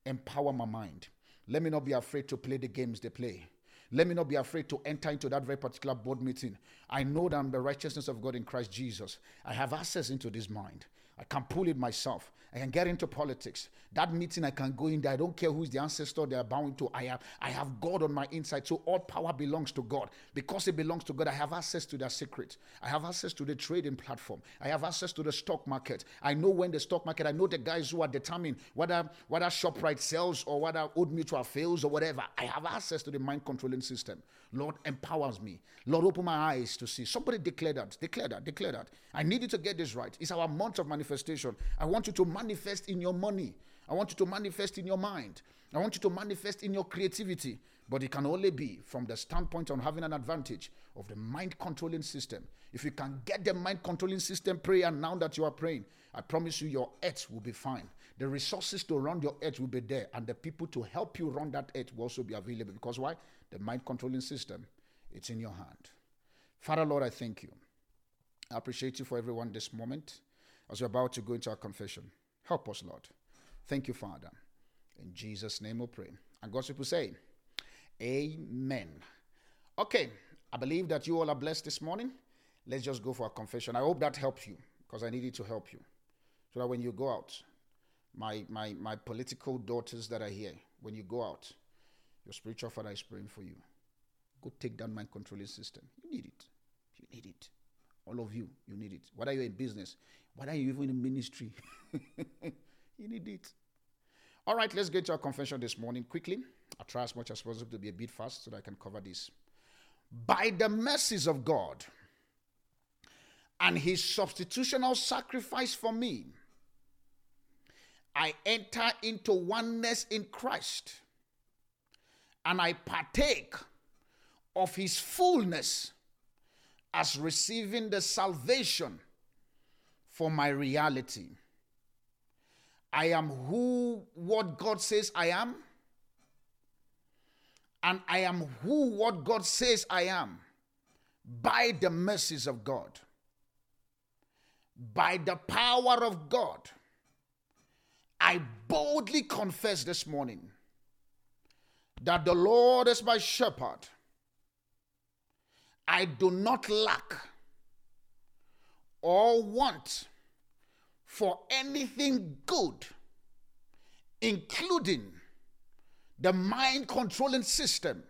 Empower my mind. Let me not be afraid to play the games they play. Let me not be afraid to enter into that very particular board meeting. I know that I'm the righteousness of God in Christ Jesus. I have access into this mind. I can pull it myself. I can get into politics. That meeting, I can go in there. I don't care who's the ancestor they are bowing to. I have, I have God on my inside. So all power belongs to God. Because it belongs to God, I have access to their secret. I have access to the trading platform. I have access to the stock market. I know when the stock market, I know the guys who are determining whether whether ShopRite sells or whether Old Mutual fails or whatever. I have access to the mind controlling system. Lord empowers me. Lord, open my eyes to see. Somebody declare that. Declare that. Declare that. I need you to get this right. It's our month of manifestation. I want you to manifest in your money. I want you to manifest in your mind. I want you to manifest in your creativity. But it can only be from the standpoint on having an advantage of the mind controlling system. If you can get the mind controlling system prayer now that you are praying, I promise you your earth will be fine. The resources to run your earth will be there, and the people to help you run that earth will also be available. Because why? The mind controlling system, it's in your hand. Father, Lord, I thank you. I appreciate you for everyone this moment as we're about to go into our confession. Help us, Lord. Thank you, Father. In Jesus' name we pray. And God's people say, Amen. Okay, I believe that you all are blessed this morning. let's just go for a confession. I hope that helps you because I needed to help you. So that when you go out, my, my, my political daughters that are here, when you go out, your spiritual father is praying for you. Go take down my controlling system. You need it. You need it. All of you, you need it. Whether you're in business, whether you're even in ministry, you need it. All right, let's get to our confession this morning quickly. I'll try as much as possible to be a bit fast so that I can cover this. By the mercies of God and his substitutional sacrifice for me, I enter into oneness in Christ and I partake of his fullness as receiving the salvation for my reality. I am who what God says I am, and I am who what God says I am by the mercies of God, by the power of God. I boldly confess this morning that the Lord is my shepherd I do not lack or want for anything good, including the mind controlling system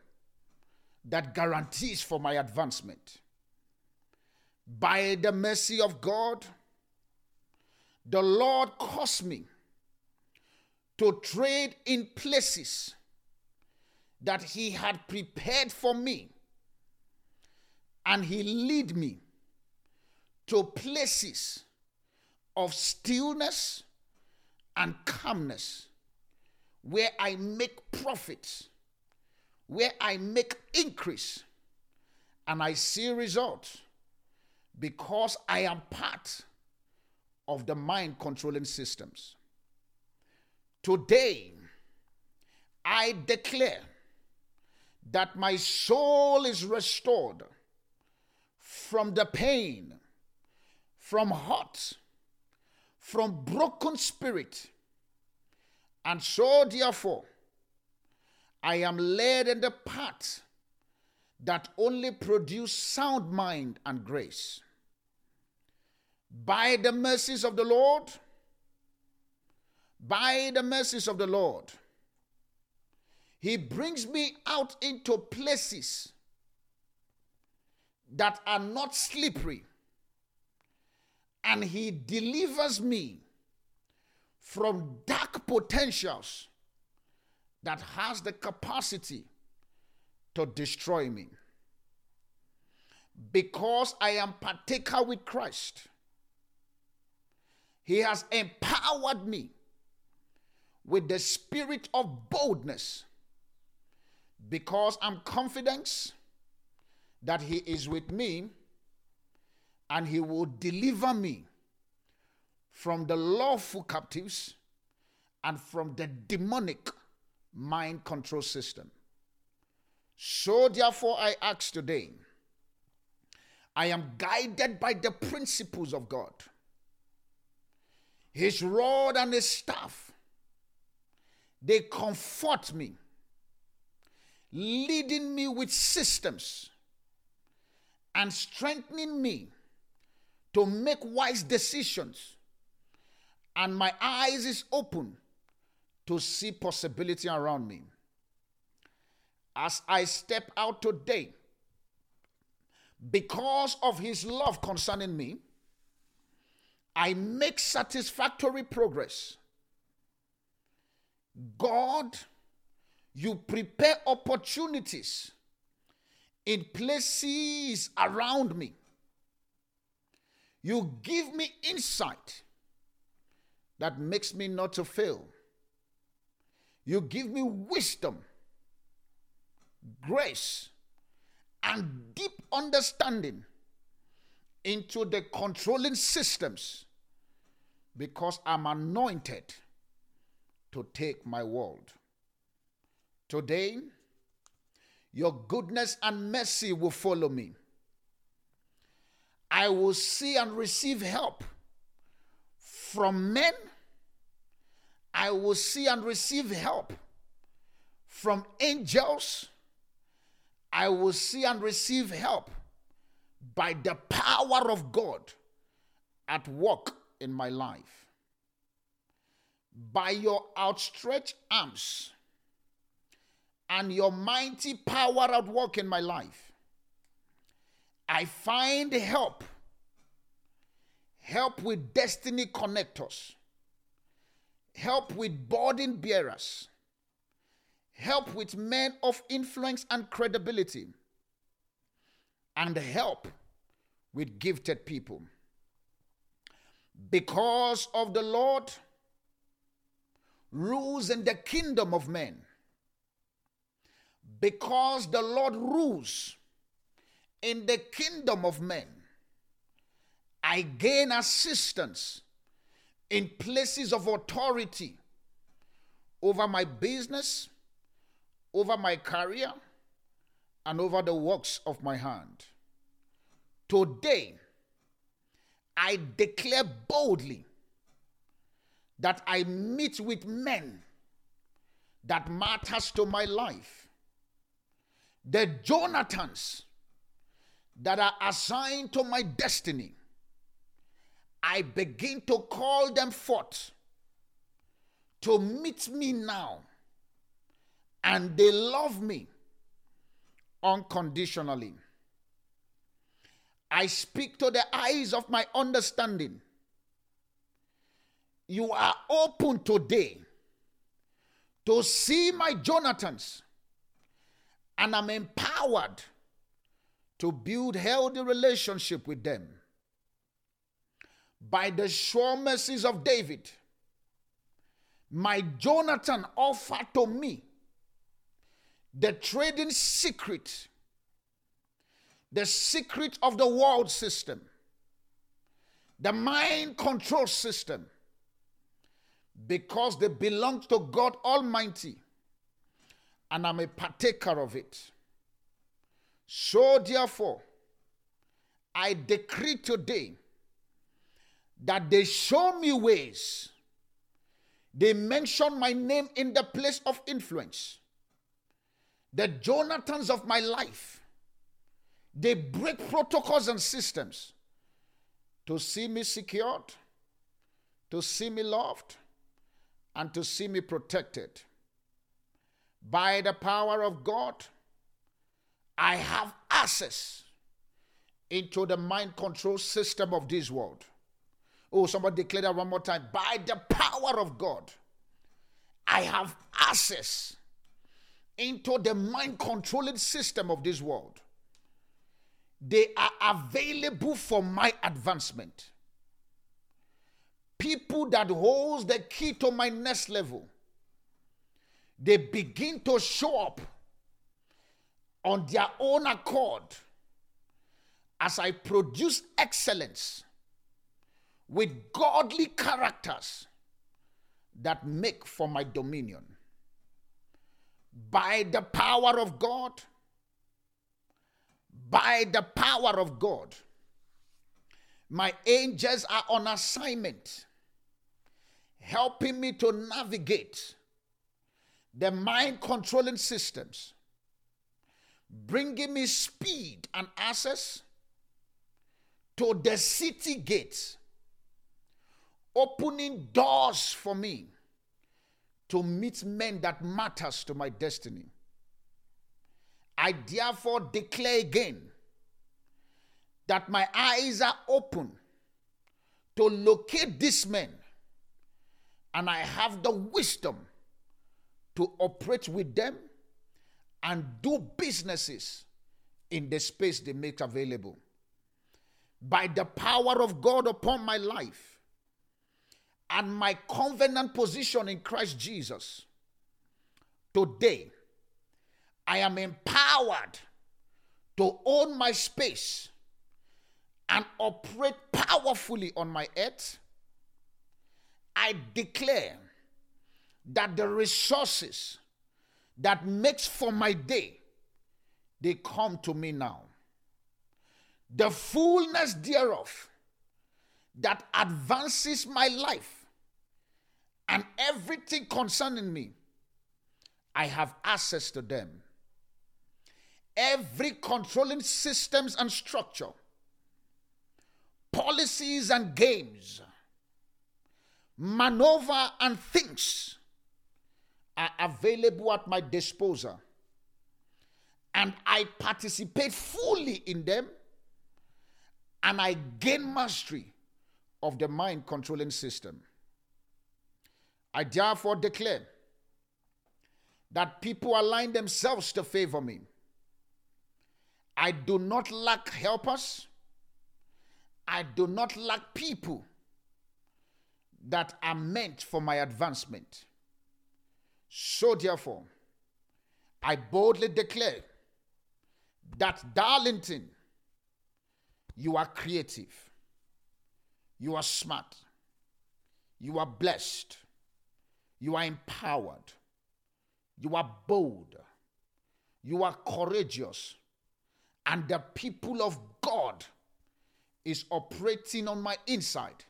that guarantees for my advancement. By the mercy of God, the Lord caused me to trade in places that He had prepared for me and he lead me to places of stillness and calmness where I make profits, where I make increase, and I see results because I am part of the mind controlling systems. Today, I declare that my soul is restored from the pain, from hurt, from broken spirit. And so, therefore, I am led in the path that only produce sound mind and grace. By the mercies of the Lord, by the mercies of the Lord, He brings me out into places that are not slippery. And he delivers me from dark potentials that has the capacity to destroy me. Because I am partaker with Christ, he has empowered me with the spirit of boldness because I'm confident that He is with me and He will deliver me from the lawful captives and from the demonic mind control system. So, therefore, I ask today I am guided by the principles of God, His rod and His staff. They comfort me, leading me with systems and strengthening me to make wise decisions. And my eyes is open to see possibility around me. As I step out today, because of his love concerning me, I make satisfactory progress. God, you prepare opportunities in places around me. You give me insight that makes me not to fail. You give me wisdom, grace, and deep understanding into the controlling systems because I'm anointed to take my world. Today, your goodness and mercy will follow me. I will see and receive help from men. I will see and receive help from angels. I will see and receive help by the power of God at work in my life. By your outstretched arms and your mighty power at work in my life, I find help. Help with destiny connectors. Help with burden bearers. Help with men of influence and credibility. And help with gifted people. Because of the Lord rules in the kingdom of men. Because the Lord rules in the kingdom of men. I gain assistance in places of authority over my business, over my career, and over the works of my hand. Today, I declare boldly that I meet with men that matters to my life. The Jonathans that are assigned to my destiny. I begin to call them forth to meet me now. And they love me unconditionally. I speak to the eyes of my understanding. You are open today to see my Jonathans, and I'm empowered to build healthy relationship with them. By the sure mercies of David, my Jonathan offered to me the trading secret the secret of the world system, the mind control system, because they belong to God Almighty, and I'm a partaker of it. So, therefore, I decree today that they show me ways. They mention my name in the place of influence. The Jonathans of my life they break protocols and systems to see me secured, to see me loved, and to see me protected. By the power of God, I have access into the mind control system of this world. Oh, somebody declare that one more time. By the power of God, I have access into the mind controlling system of this world. They are available for my advancement. People that holds the key to my next level, they begin to show up on their own accord as I produce excellence with godly characters that make for my dominion. By the power of God, by the power of God. My angels are on assignment, helping me to navigate the mind controlling systems, bringing me speed and access to the city gates, opening doors for me to meet men that matters to my destiny. I therefore declare again that my eyes are open to locate these men, and I have the wisdom to operate with them and do businesses in the space they make available. By the power of God upon my life and my covenant position in Christ Jesus, today I am empowered to own my space and operate powerfully on my earth. I declare that the resources that makes for my day they come to me now. The fullness thereof that advances my life and everything concerning me i have access to them. Every controlling systems and structure policies and games, maneuver and things are available at my disposal. And I participate fully in them and I gain mastery of the mind controlling system. I therefore declare that people align themselves to favor me. I do not lack helpers. I do not lack people that are meant for my advancement. So, therefore, I boldly declare that Darlington, you are creative, you are smart, you are blessed, you are empowered, you are bold, you are courageous, and the people of God is operating on my inside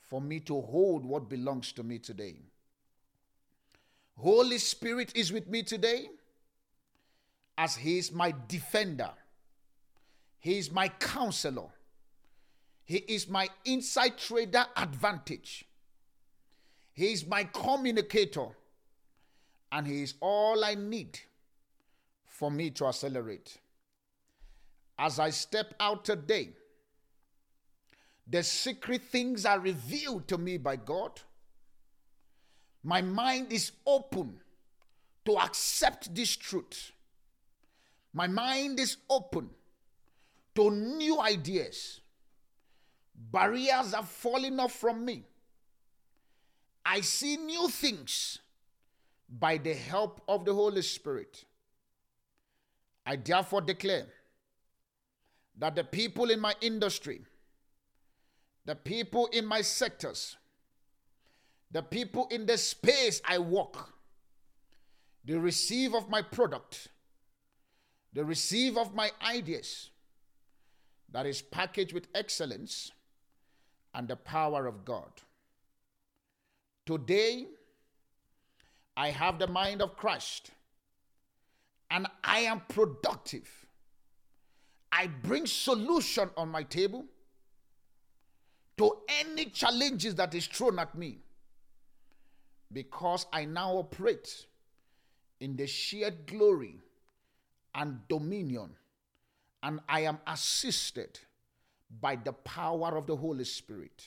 for me to hold what belongs to me today. Holy Spirit is with me today as He is my defender, He is my counselor, He is my inside trader advantage, He is my communicator, and He is all I need for me to accelerate. As I step out today, the secret things are revealed to me by God my mind is open to accept this truth. My mind is open to new ideas. Barriers are falling off from me. I see new things by the help of the Holy Spirit. I therefore declare that the people in my industry, the people in my sectors, the people in the space I walk, they receive of my product, they receive of my ideas that is packaged with excellence and the power of God. Today, I have the mind of Christ and I am productive. I bring solution on my table to any challenges that is thrown at me because I now operate in the shared glory and dominion, and I am assisted by the power of the Holy Spirit.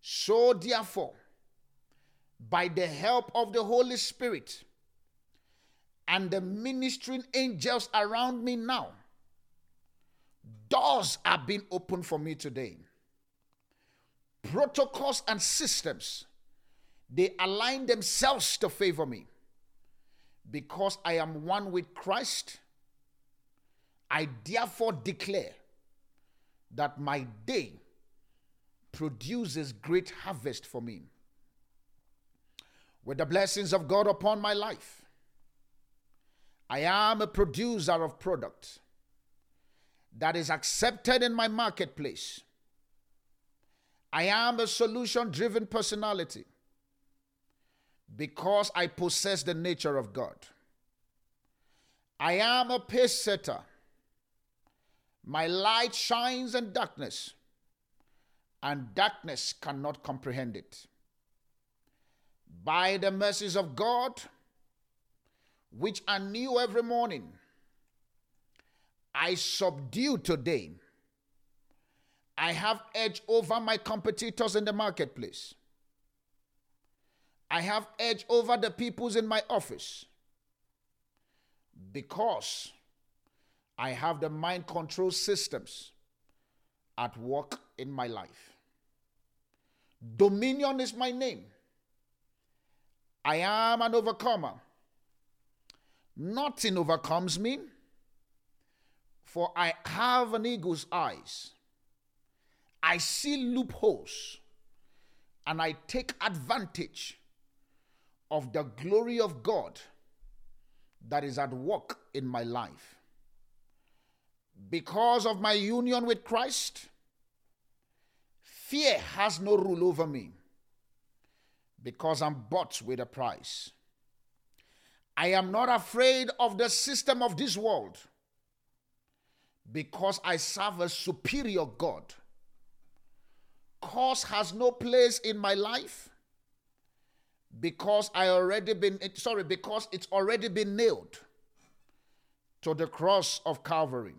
So, therefore, by the help of the Holy Spirit and the ministering angels around me now, doors are being opened for me today. Protocols and systems they align themselves to favor me. Because I am one with Christ, I therefore declare that my day produces great harvest for me. With the blessings of God upon my life, I am a producer of product that is accepted in my marketplace. I am a solution driven personality because I possess the nature of God. I am a pace setter. My light shines in darkness, and darkness cannot comprehend it. By the mercies of God, which are new every morning, I subdue today. I have edge over my competitors in the marketplace. I have edge over the peoples in my office because I have the mind control systems at work in my life. Dominion is my name. I am an overcomer. Nothing overcomes me, for I have an eagle's eyes. I see loopholes and I take advantage of the glory of God that is at work in my life. Because of my union with Christ, fear has no rule over me because I'm bought with a price. I am not afraid of the system of this world because I serve a superior God horse has no place in my life because I already been sorry because it's already been nailed to the cross of Calvary.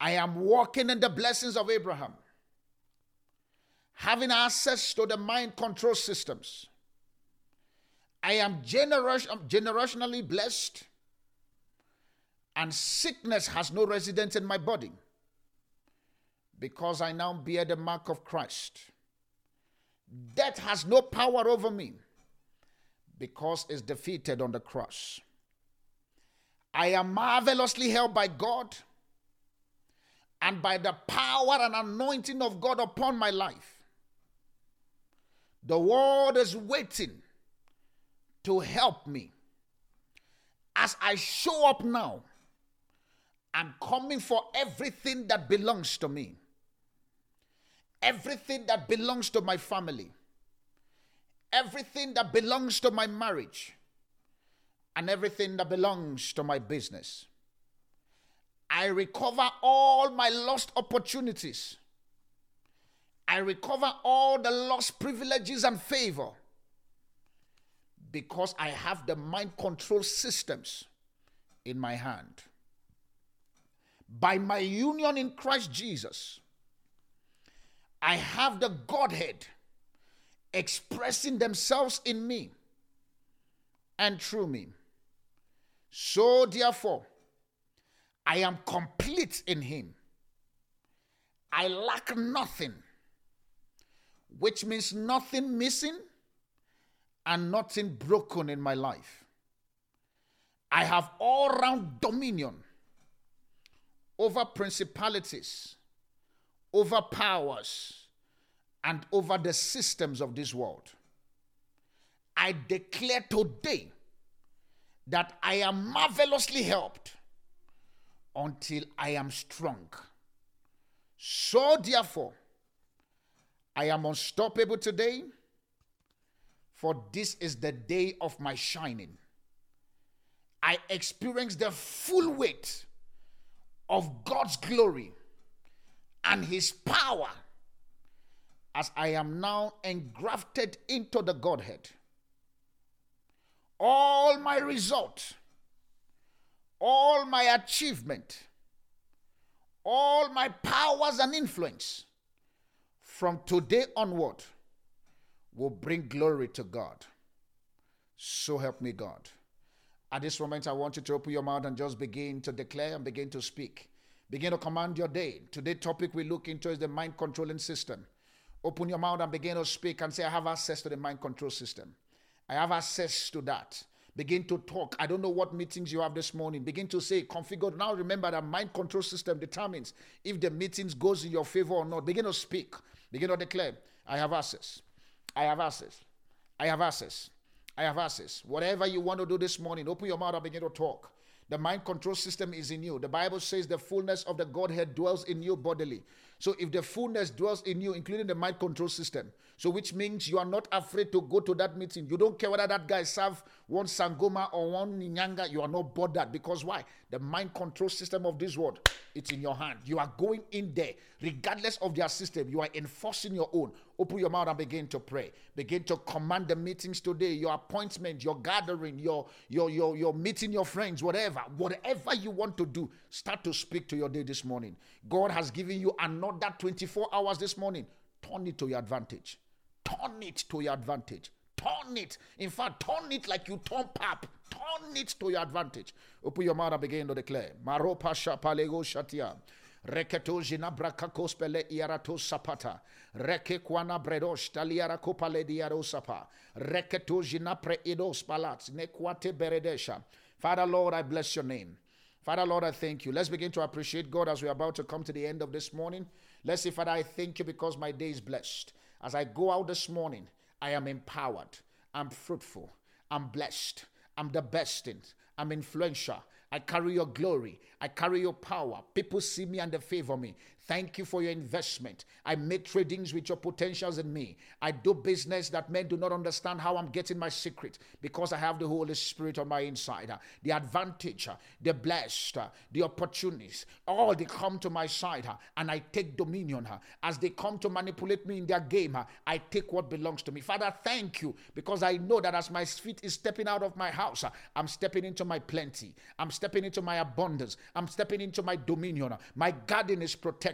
I am walking in the blessings of Abraham, having access to the mind control systems. I am um, generationally blessed, and sickness has no residence in my body because I now bear the mark of Christ. Death has no power over me because it's defeated on the cross. I am marvelously held by God and by the power and anointing of God upon my life. The world is waiting to help me. As I show up now, I'm coming for everything that belongs to me everything that belongs to my family, everything that belongs to my marriage, and everything that belongs to my business. I recover all my lost opportunities. I recover all the lost privileges and favor because I have the mind control systems in my hand. By my union in Christ Jesus, I have the Godhead expressing themselves in me and through me. So, therefore, I am complete in Him. I lack nothing, which means nothing missing and nothing broken in my life. I have all round dominion over principalities over powers and over the systems of this world. I declare today that I am marvelously helped until I am strong. So, therefore, I am unstoppable today, for this is the day of my shining. I experience the full weight of God's glory and his power as I am now engrafted into the Godhead. All my result, all my achievement, all my powers and influence from today onward will bring glory to God. So help me, God. At this moment, I want you to open your mouth and just begin to declare and begin to speak. Begin to command your day. Today's topic we look into is the mind controlling system. Open your mouth and begin to speak and say, I have access to the mind control system. I have access to that. Begin to talk. I don't know what meetings you have this morning. Begin to say, configure. Now remember that mind control system determines if the meetings goes in your favor or not. Begin to speak. Begin to declare, I have access. I have access. I have access. I have access. Whatever you want to do this morning, open your mouth and begin to talk. The mind control system is in you. The Bible says the fullness of the Godhead dwells in you bodily. So if the fullness dwells in you, including the mind control system, so which means you are not afraid to go to that meeting. You don't care whether that guy serve one Sangoma or one Nyanga. You are not bothered because why? The mind control system of this world, it's in your hand. You are going in there, regardless of their system. You are enforcing your own. Open your mouth and begin to pray. Begin to command the meetings today, your appointment, your gathering, your your your your meeting your friends, whatever, whatever you want to do. Start to speak to your day this morning. God has given you another 24 hours this morning. Turn it to your advantage. Turn it to your advantage. Turn it. In fact, turn it like you turn pap. Turn it to your advantage. Open your mouth and begin to declare. Maropa shapalego shatia. Reketo jina braka kospele iarato sapata. Reke kwana bredosh taliara kopale diaro sapa. Reketo jina pre idos palat. Nekwate beredesha. Father Lord, I bless your name. Father Lord, I thank you. Let's begin to appreciate God as we're about to come to the end of this morning. Let's say, Father, I thank you because my day is blessed. As I go out this morning, I am empowered. I'm fruitful. I'm blessed. I'm the best in. I'm influential. I carry your glory. I carry your power. People see me and they favor me. Thank you for your investment. I make tradings with your potentials in me. I do business that men do not understand how I'm getting my secret because I have the Holy Spirit on my inside. The advantage, the blessed, the opportunities, all they come to my side and I take dominion. As they come to manipulate me in their game, I take what belongs to me. Father, thank you because I know that as my feet is stepping out of my house, I'm stepping into my plenty. I'm stepping into my abundance. I'm stepping into my dominion. My garden is protected.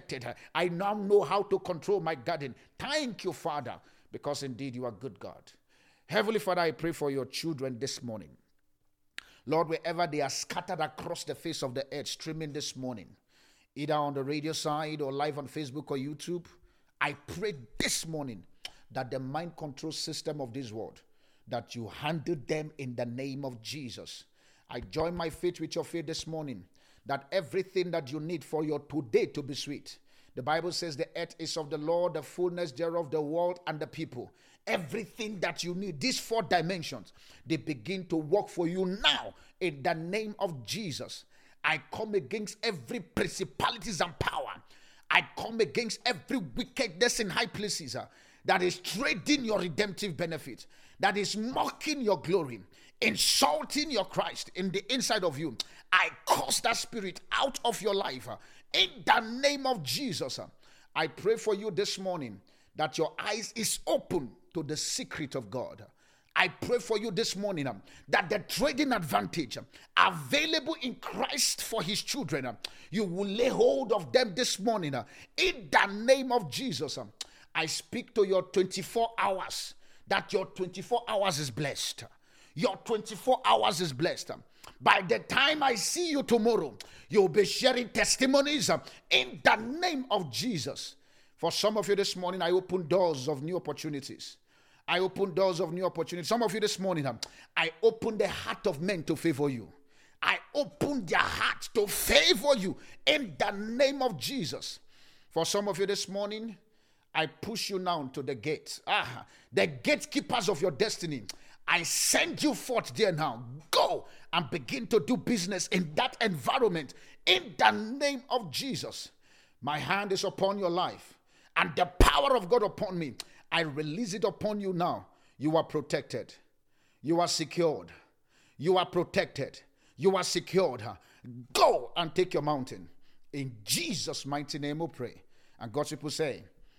I now know how to control my garden. Thank you, Father, because indeed you are good God. Heavenly Father, I pray for your children this morning. Lord, wherever they are scattered across the face of the earth, streaming this morning, either on the radio side or live on Facebook or YouTube, I pray this morning that the mind control system of this world, that you handle them in the name of Jesus. I join my faith with your faith this morning that everything that you need for your today to be sweet. The Bible says the earth is of the Lord, the fullness thereof, the world and the people. Everything that you need, these four dimensions, they begin to work for you now in the name of Jesus. I come against every principalities and power. I come against every wickedness in high places uh, that is trading your redemptive benefit, that is mocking your glory, insulting your Christ in the inside of you. I cast that spirit out of your life uh, in the name of Jesus. Uh. I pray for you this morning that your eyes is open to the secret of God. I pray for you this morning um, that the trading advantage um, available in Christ for his children, um, you will lay hold of them this morning uh, in the name of Jesus. Um, I speak to your 24 hours that your 24 hours is blessed. Your 24 hours is blessed. By the time I see you tomorrow, you'll be sharing testimonies um, in the name of Jesus. For some of you this morning, I open doors of new opportunities. I open doors of new opportunities. Some of you this morning, um, I open the heart of men to favor you. I open their heart to favor you in the name of Jesus. For some of you this morning, I push you now to the gate. Ah, the gatekeepers of your destiny. I send you forth there now. Go and begin to do business in that environment in the name of Jesus. My hand is upon your life and the power of God upon me. I release it upon you now. You are protected. You are secured. You are protected. You are secured. Go and take your mountain. In Jesus' mighty name we pray. And God's people say,